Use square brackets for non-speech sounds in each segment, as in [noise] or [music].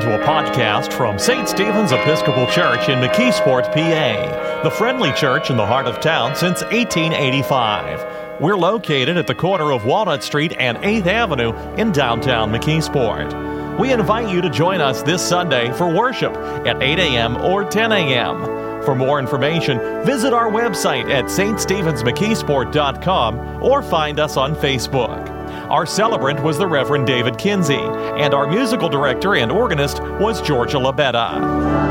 to a podcast from St. Stephen's Episcopal Church in McKeesport, PA, the friendly church in the heart of town since 1885. We're located at the corner of Walnut Street and 8th Avenue in downtown McKeesport. We invite you to join us this Sunday for worship at 8 a.m. or 10 a.m. For more information, visit our website at ststevensmckeesport.com or find us on Facebook. Our celebrant was the Reverend David Kinsey, and our musical director and organist was Georgia Labetta.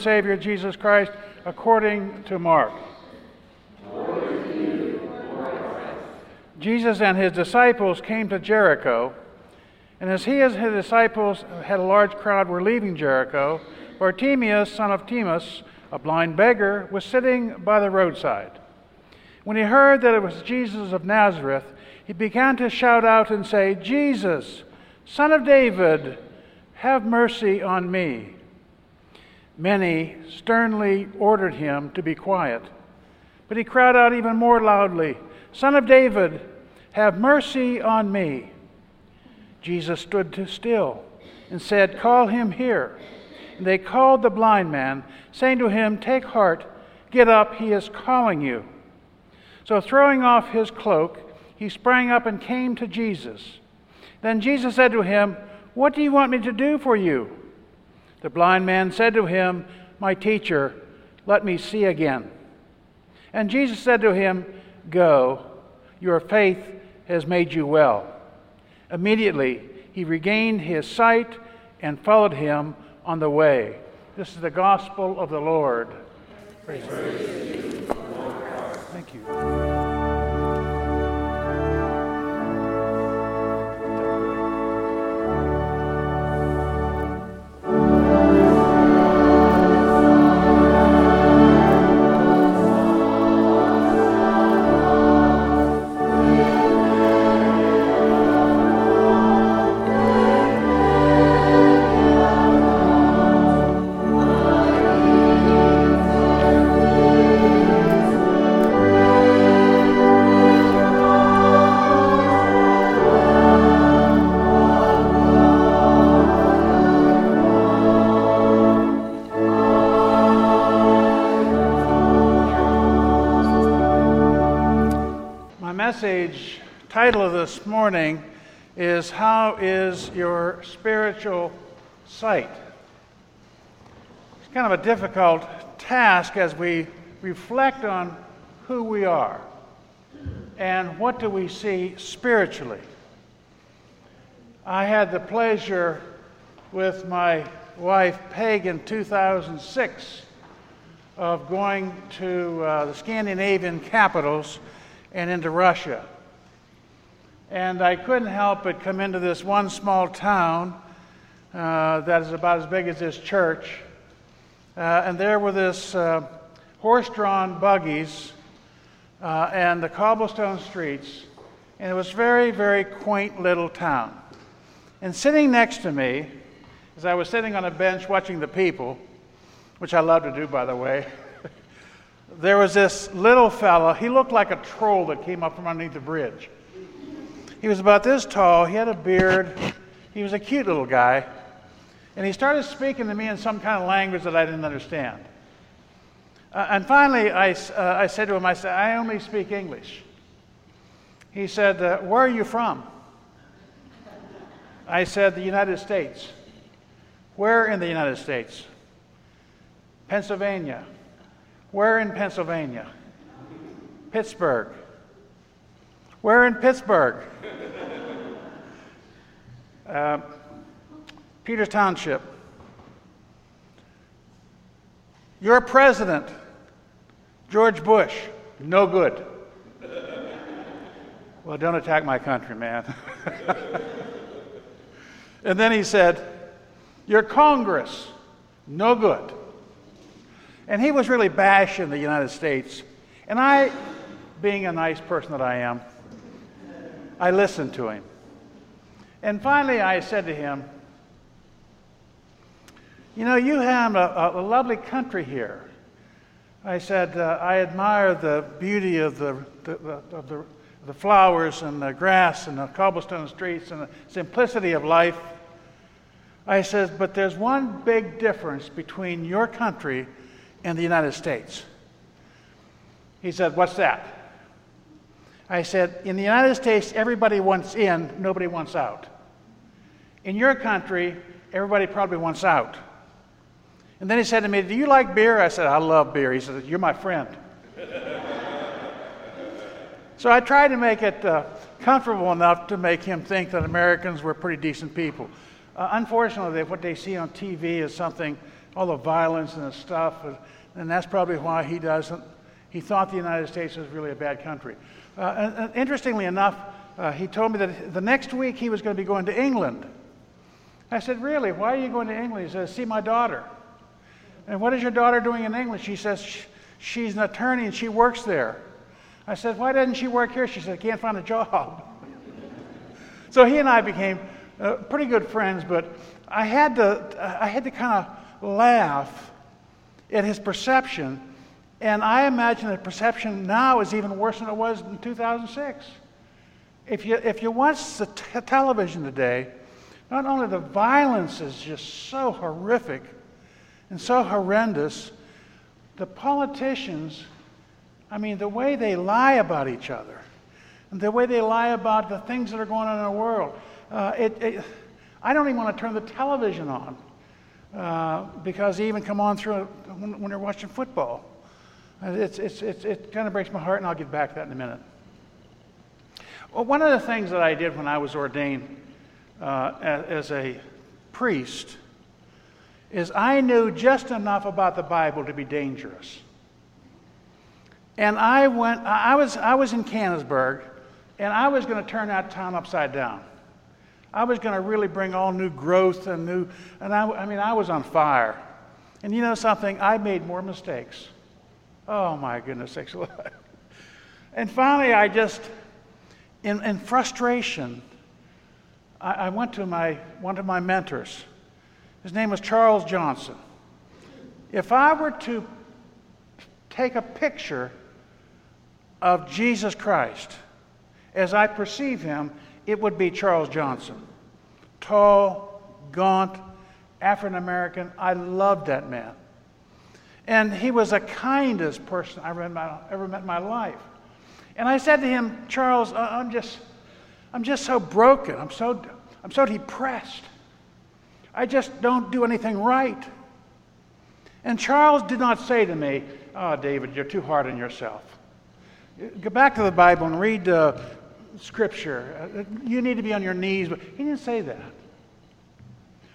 Savior Jesus Christ according to Mark. Jesus and his disciples came to Jericho, and as he and his disciples had a large crowd were leaving Jericho, Bartimaeus, son of Timaeus, a blind beggar, was sitting by the roadside. When he heard that it was Jesus of Nazareth, he began to shout out and say, Jesus, son of David, have mercy on me. Many sternly ordered him to be quiet. But he cried out even more loudly, Son of David, have mercy on me. Jesus stood still and said, Call him here. And they called the blind man, saying to him, Take heart, get up, he is calling you. So throwing off his cloak, he sprang up and came to Jesus. Then Jesus said to him, What do you want me to do for you? The blind man said to him, My teacher, let me see again. And Jesus said to him, Go, your faith has made you well. Immediately he regained his sight and followed him on the way. This is the gospel of the Lord. Praise, Praise morning is How is Your Spiritual Sight? It's kind of a difficult task as we reflect on who we are and what do we see spiritually. I had the pleasure with my wife Peg in 2006 of going to uh, the Scandinavian capitals and into Russia. And I couldn't help but come into this one small town uh, that is about as big as this church. Uh, and there were this uh, horse drawn buggies uh, and the cobblestone streets. And it was very, very quaint little town. And sitting next to me, as I was sitting on a bench watching the people, which I love to do, by the way, [laughs] there was this little fellow. He looked like a troll that came up from underneath the bridge. He was about this tall, he had a beard, he was a cute little guy, and he started speaking to me in some kind of language that I didn't understand. Uh, and finally, I, uh, I said to him, I said, I only speak English. He said, uh, Where are you from? I said, The United States. Where in the United States? Pennsylvania. Where in Pennsylvania? Pittsburgh. Where in Pittsburgh? uh, Peters Township. Your president, George Bush. no good. well, don't attack my country, man. [laughs] and then he said, Your Congress, no good. And he was really bashing the United States. And I, being a nice person that I am, I listened to him. And finally, I said to him, You know, you have a, a lovely country here. I said, uh, I admire the beauty of the, the, the, of the, the flowers and the grass and the cobblestone streets and the simplicity of life. I said, but there's one big difference between your country and the United States. He said, What's that? I said, In the United States, everybody wants in, nobody wants out. In your country, everybody probably wants out. And then he said to me, Do you like beer? I said, I love beer. He said, You're my friend. so I tried to make it uh, comfortable enough to make him think that Americans were pretty decent people. Uh, unfortunately, what they see on TV is something, all the violence and the stuff, and that's probably why he doesn't. He thought the United States was really a bad country. Uh, interestingly enough, uh, he told me that the next week he was going to be going to England. I said, Really? Why are you going to England? He says, See my daughter. And what is your daughter doing in England? She says, She's an attorney and she works there. I said, Why doesn't she work here? She said, I can't find a job. [laughs] so he and I became uh, pretty good friends, but I had to, I had to kind of laugh at his perception. And I imagine that perception now is even worse than it was in 2006. If you, if you watch the t- television today, not only the violence is just so horrific, and so horrendous. The politicians, I mean, the way they lie about each other, and the way they lie about the things that are going on in the world. Uh, it, it, I don't even want to turn the television on uh, because they even come on through when, when they're watching football. It's, it's, it's, it kind of breaks my heart, and I'll get back to that in a minute. Well, one of the things that I did when I was ordained uh, as, a priest is I knew just enough about the Bible to be dangerous. And I went, I was, I was in Canonsburg, and I was going to turn that town upside down. I was going to really bring all new growth and new, and I, I mean, I was on fire. And you know something? I made more mistakes. Oh my goodness. [laughs] And finally, I just, in, in frustration, I, I went to my, one of my mentors his name was Charles Johnson. If I were to take a picture of Jesus Christ as I perceive him, it would be Charles Johnson. Tall, gaunt, African American. I loved that man. And he was the kindest person I ever met in my life. And I said to him, Charles, I'm just, I'm just so broken. I'm so, I'm so depressed. I just don't do anything right. And Charles did not say to me, Oh, David, you're too hard on yourself. Go back to the Bible and read uh, Scripture. Uh, you need to be on your knees. But he didn't say that.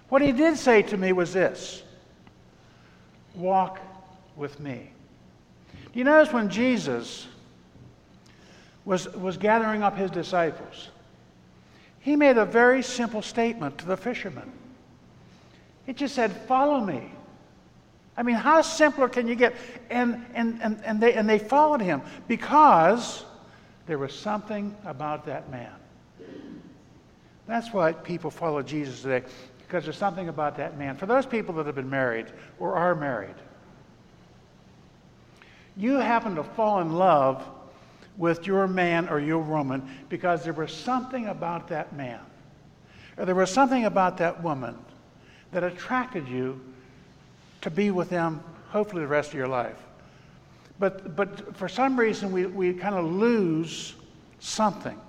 What he did say to me was this walk with me. Do you notice when Jesus was, was gathering up his disciples, he made a very simple statement to the fishermen. It just said, Follow me. I mean, how simpler can you get? And, and, and, and, they, and they followed him because there was something about that man. That's why people follow Jesus today, because there's something about that man. For those people that have been married or are married, you happen to fall in love with your man or your woman because there was something about that man, or there was something about that woman that attracted you to be with them, hopefully, the rest of your life. But, but for some reason, we, we kind of lose something.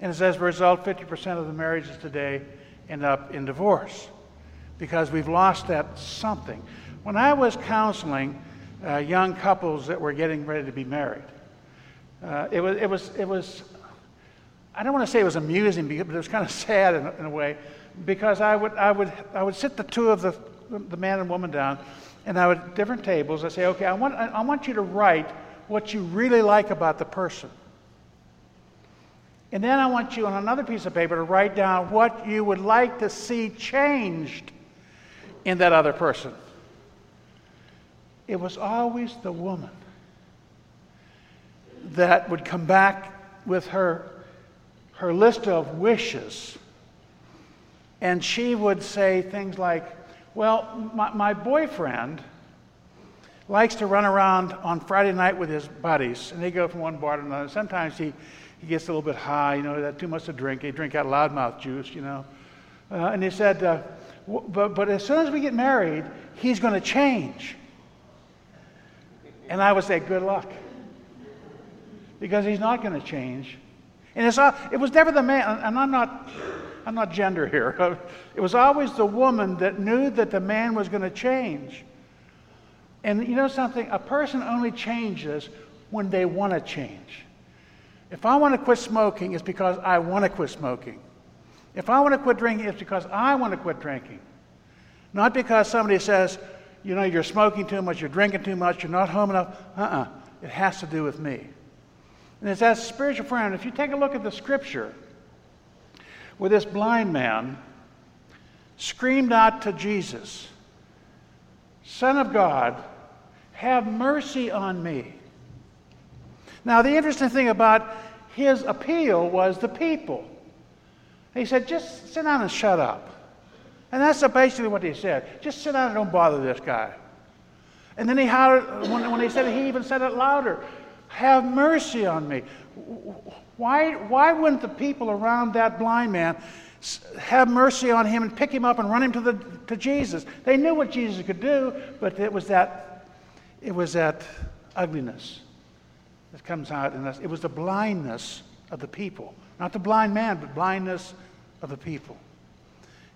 And as a result, 50% of the marriages today end up in divorce because we've lost that something. When I was counseling uh, young couples that were getting ready to be married, uh, it, was, it, was, it was, I don't want to say it was amusing, but it was kind of [laughs] sad in, in a way because I would, I would, I would sit the two of the, the man and woman down, and I would different tables. I say, okay, I want, I want you to write what you really like about the person. And then I want you on another piece of paper to write down what you would like to see changed in that other person. It was always the woman that would come back with her, her list of wishes. And she would say things like, Well, my, my boyfriend likes to run around on Friday night with his buddies, and they go from one bar to another. Sometimes he, he gets a little bit high, you know, that too much to drink. He drink out loudmouth juice, you know. Uh, and he said, uh, but, but as soon as we get married, he's going to change. And I would say, good luck. Because he's not going to change. And it's, it was never the man, and I'm not, I'm not gender here. [laughs] It was always the woman that knew that the man was going to change. And you know something? A person only changes when they want to change. If I want to quit smoking, it's because I want to quit smoking. If I want to quit drinking, it's because I want to quit drinking. Not because somebody says, you know, you're smoking too much, you're drinking too much, you're not home enough. Uh uh-uh. uh It has to do with me. And it's that spiritual friend. If you take a look at the scripture, where this blind man screamed out to Jesus, Son of God, have mercy on me. Now, the interesting thing about his appeal was the people. He said, just sit down and shut up. And that's basically what he said. Just sit down and don't bother this guy. And then he hollered, when, when he said it, he even said it louder Have mercy on me. Why, why wouldn't the people around that blind man have mercy on him and pick him up and run him to, the, to Jesus? They knew what Jesus could do, but it was that, it was that ugliness that comes out in us. It was the blindness of the people. Not the blind man, but blindness of the people.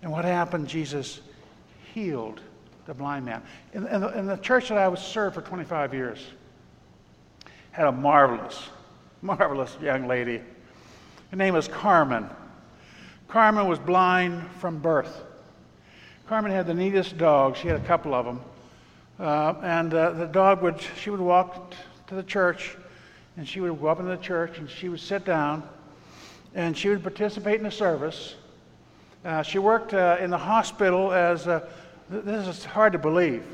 And what happened? Jesus healed the blind man. In, in, the, in the church that I was served for 25 years, had a marvelous, [laughs] marvelous young lady. Her name was Carmen. Carmen was blind from birth. Carmen had the neatest dog. She had a couple of them. Uh, and uh, the dog would, she would walk to the church, and she would go up into the church, and she would sit down, and she would participate in the service. Uh, she worked uh, in the hospital as a, this is hard to believe.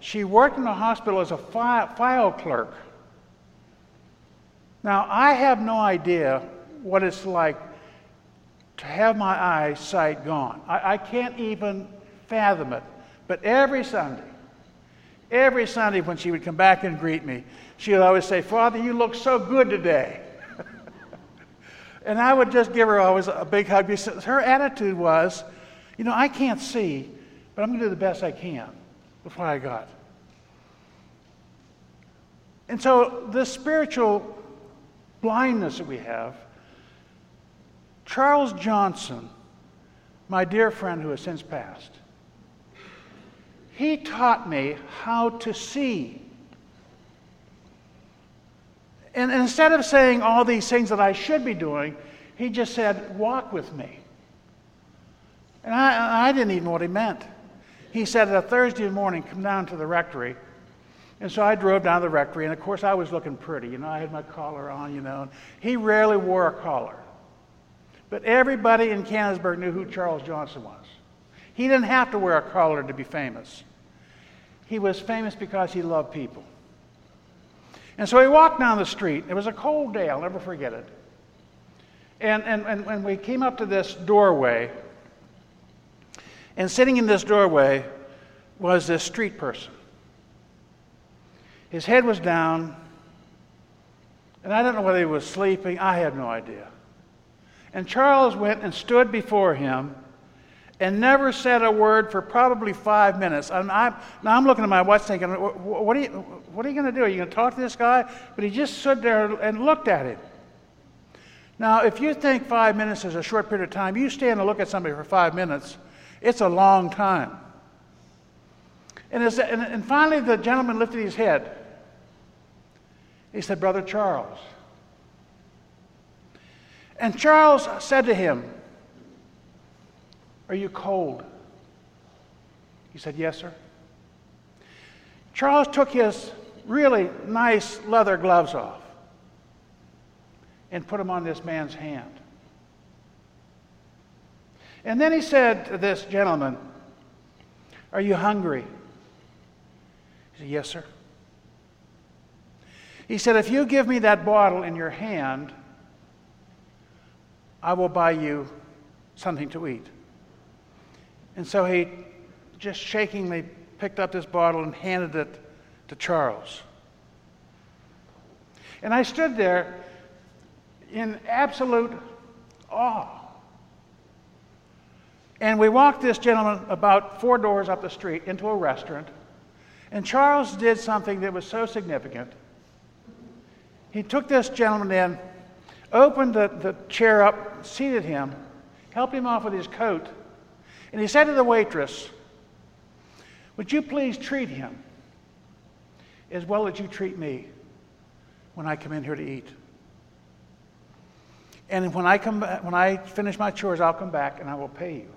She worked in the hospital as a file, file clerk. Now, I have no idea what it's like to have my eyesight gone. I, I can't even fathom it. But every Sunday, every Sunday when she would come back and greet me, she would always say, Father, you look so good today. And I would just give her always a big hug. Because her attitude was, you know, I can't see, but I'm going to do the best I can with what I got. And so, this spiritual blindness that we have, Charles Johnson, my dear friend who has since passed, he taught me how to see and, instead of saying all these things that I should be doing, he just said, Walk with me. And I, I didn't even know what he meant. He said, A Thursday morning, come down to the rectory. And so I drove down to the rectory, and of course I was looking pretty. You know, I had my collar on, you know. He rarely wore a collar. But everybody in Canonsburg knew who Charles Johnson was. He didn't have to wear a collar to be famous. He was famous because he loved people. And so we walked down the street. It was a cold day, I'll never forget it. And, and, and when we came up to this doorway, and sitting in this doorway was this street person. His head was down, and I don't know whether he was sleeping. I had no idea. And Charles went and stood before him and never said a word for probably five minutes. I'm, I'm, now I'm looking at my watch thinking, what are you, what are you going to do? Are you going to talk to this guy? But he just stood there and looked at him. Now, if you think five minutes is a short period of time, you stand and look at somebody for five minutes, it's a long time. And, and, and finally, the gentleman lifted his head. He said, Brother Charles. And Charles said to him, are you cold? He said, Yes, sir. Charles took his really nice leather gloves off and put them on this man's hand. And then he said to this gentleman, Are you hungry? He said, Yes, sir. He said, If you give me that bottle in your hand, I will buy you something to eat. And so he just shakingly picked up this bottle and handed it to Charles. And I stood there in absolute awe. And we walked this gentleman about four doors up the street into a restaurant. And Charles did something that was so significant. He took this gentleman in, opened the, the chair up, seated him, helped him off with his coat, and he said to the waitress, Would you please treat him as well as you treat me when I come in here to eat? And when I, come, when I finish my chores, I'll come back and I will pay you.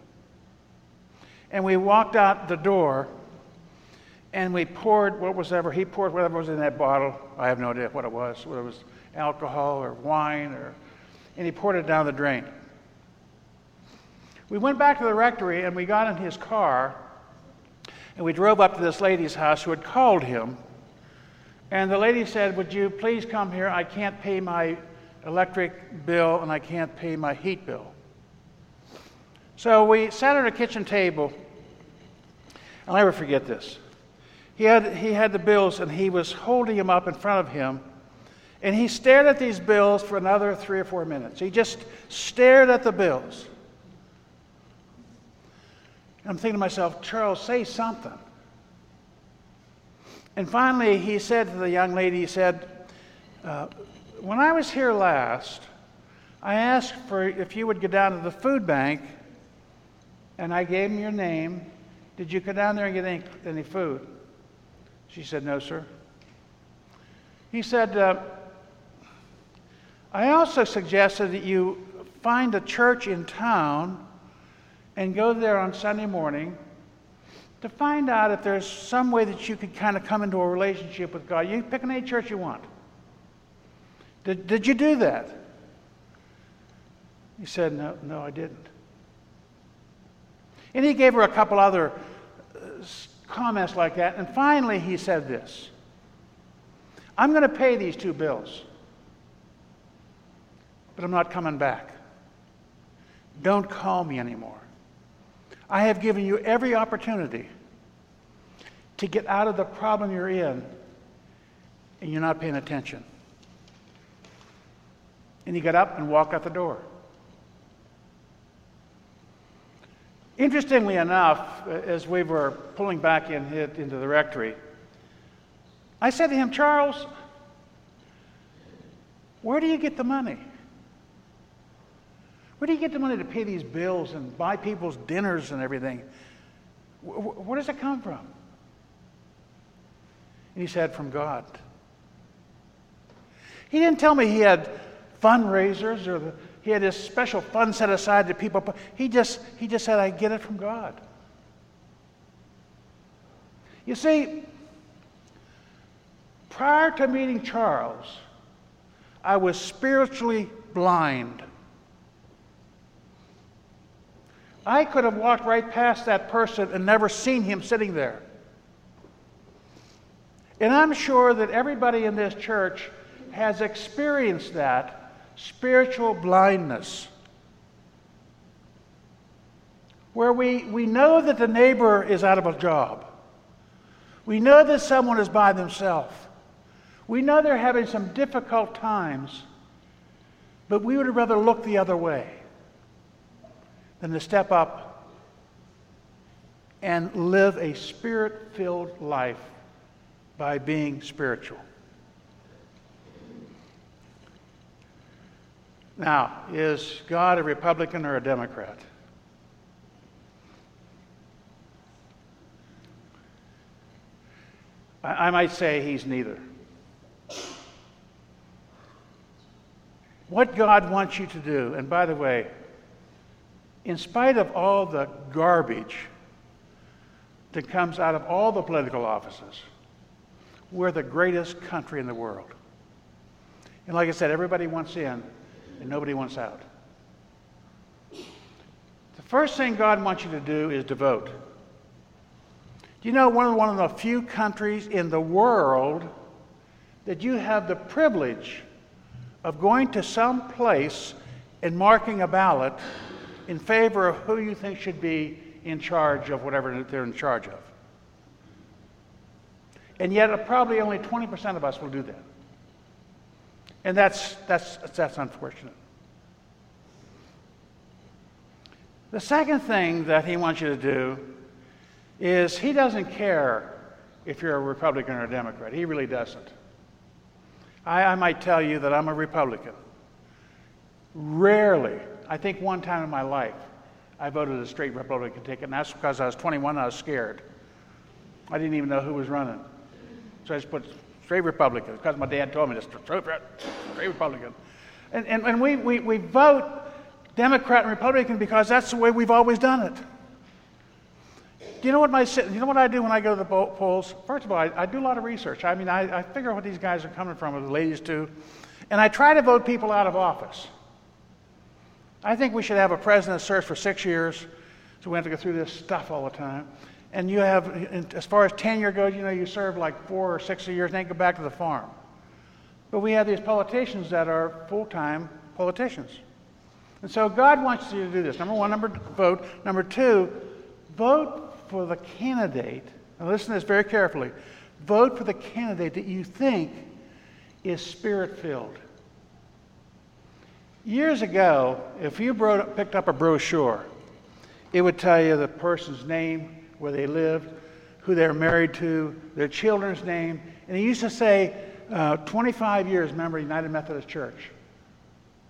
And we walked out the door and we poured what was ever, he poured whatever was in that bottle. I have no idea what it was, whether it was alcohol or wine, or, and he poured it down the drain. We went back to the rectory and we got in his car and we drove up to this lady's house who had called him. And the lady said, Would you please come here? I can't pay my electric bill and I can't pay my heat bill. So we sat at a kitchen table. I'll never forget this. He had, he had the bills and he was holding them up in front of him. And he stared at these bills for another three or four minutes. He just stared at the bills. And I'm thinking to myself, Charles, say something. And finally, he said to the young lady, he said, uh, When I was here last, I asked for if you would go down to the food bank, and I gave him your name. Did you go down there and get any, any food? She said, No, sir. He said, uh, I also suggested that you find a church in town and go there on Sunday morning to find out if there's some way that you could kind of come into a relationship with God. You pick any church you want. Did, did you do that? He said, No, no, I didn't. And he gave her a couple other uh, comments like that. And finally, he said this I'm going to pay these two bills, but I'm not coming back. Don't call me anymore. I have given you every opportunity to get out of the problem you're in, and you're not paying attention. And he got up and walked out the door. Interestingly enough, as we were pulling back in, into the rectory, I said to him, Charles, where do you get the money? Where do you get the money to pay these bills and buy people's dinners and everything? Where does it come from? And he said, From God. He didn't tell me he had fundraisers or the, he had this special fund set aside that people. He just he just said, "I get it from God." You see, prior to meeting Charles, I was spiritually blind. I could have walked right past that person and never seen him sitting there. And I'm sure that everybody in this church has experienced that spiritual blindness, where we, we know that the neighbor is out of a job. We know that someone is by themselves. We know they're having some difficult times, but we would rather look the other way than to step up and live a spirit filled life by being spiritual. Now, is God a Republican or a Democrat? I, I might say he's neither. What God wants you to do, and by the way, in spite of all the garbage that comes out of all the political offices, we're the greatest country in the world. And like I said, everybody wants in and nobody wants out. The first thing God wants you to do is to vote. Do you know one of, one of the few countries in the world that you have the privilege of going to some place and marking a ballot in favor of who you think should be in charge of whatever they're in charge of? And yet, uh, probably only 20% of us will do that. And that's, that's, that's unfortunate. The second thing that he wants you to do is he doesn't care if you're a Republican or a Democrat. He really doesn't. I, I might tell you that I'm a Republican. Rarely, I think one time in my life, I voted a straight Republican ticket, and that's because I was 21 and I was scared. I didn't even know who was running. So I just put straight Republican because my dad told me straight, straight Republican. And, and, and we, we, we vote Democrat and Republican because that's the way we've always done it. Do you know what my you know what I do when I go to the polls? First of all, I, I do a lot of research. I mean, I, I figure out what these guys are coming from, or the ladies do, and I try to vote people out of office. I think we should have a president serve for six years, so we have to go through this stuff all the time. And you have, as far as tenure goes, you know, you serve like four or six years, and then go back to the farm. But we have these politicians that are full-time politicians. And so God wants you to do this. Number one, number vote. Number two, vote for the candidate. Now listen to this very carefully. Vote for the candidate that you think is spirit filled. Years ago, if you brought, picked up a brochure, it would tell you the person's name, where they lived, who they were married to, their children's name, and it used to say, uh, 25 years member of United Methodist Church.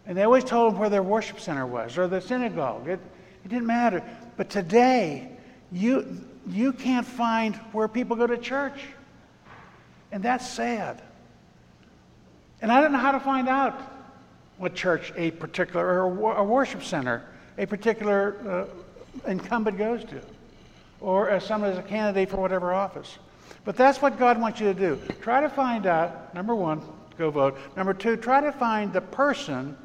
And they always told them where their worship center was or the synagogue. It, it didn't matter. But today, you, you can't find where people go to church. And that's sad. And I don't know how to find out what church a particular, or a worship center, a particular uh, incumbent goes to, or as someone is a candidate for whatever office. But that's what God wants you to do. Try to find out, number one, go vote. Number two, try to find the person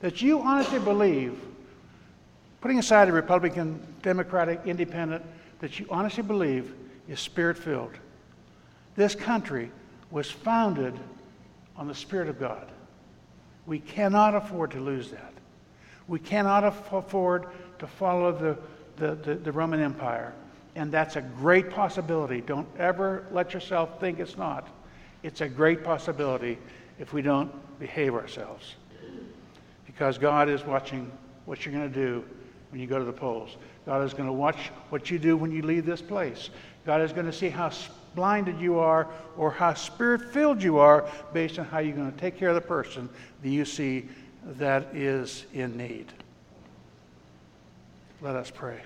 that you honestly believe putting aside the Republican, Democratic, Independent, that you honestly believe is spirit filled. This country was founded on the Spirit of God. We cannot afford to lose that. We cannot afford to follow the, the, the, the Roman Empire. And that's a great possibility. Don't ever let yourself think it's not. It's a great possibility if we don't behave ourselves. Because God is watching what you're going to do when you go to the polls. God is going to watch what you do when you leave this place. God is going to see how blinded you are or how spirit filled you are based on how you're going to take care of the person that you see that is in need. Let us pray.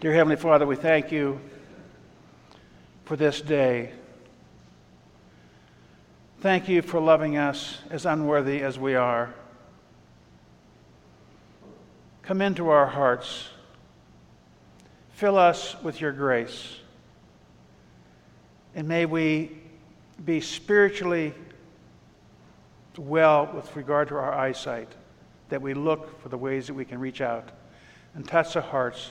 Dear Heavenly Father, we thank you for this day. Thank you for loving us as unworthy as we are. Come into our hearts. Fill us with your grace. And may we be spiritually well with regard to our eyesight, that we look for the ways that we can reach out and touch the hearts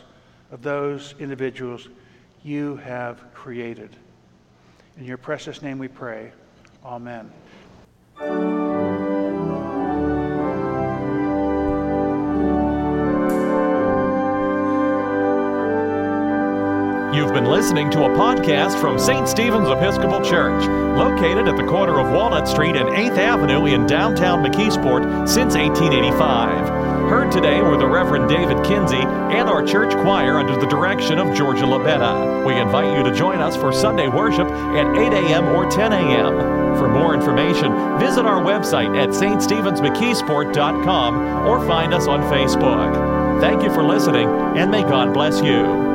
of those individuals you have created. In your precious name we pray. Amen. You've been listening to a podcast from St. Stephen's Episcopal Church, located at the corner of Walnut Street and 8th Avenue in downtown McKeesport since 1885. Heard today were the Reverend David Kinsey and our church choir under the direction of Georgia Labetta. We invite you to join us for Sunday worship at 8 a.m. or 10 a.m. For more information, visit our website at ststevensmckeesport.com or find us on Facebook. Thank you for listening, and may God bless you.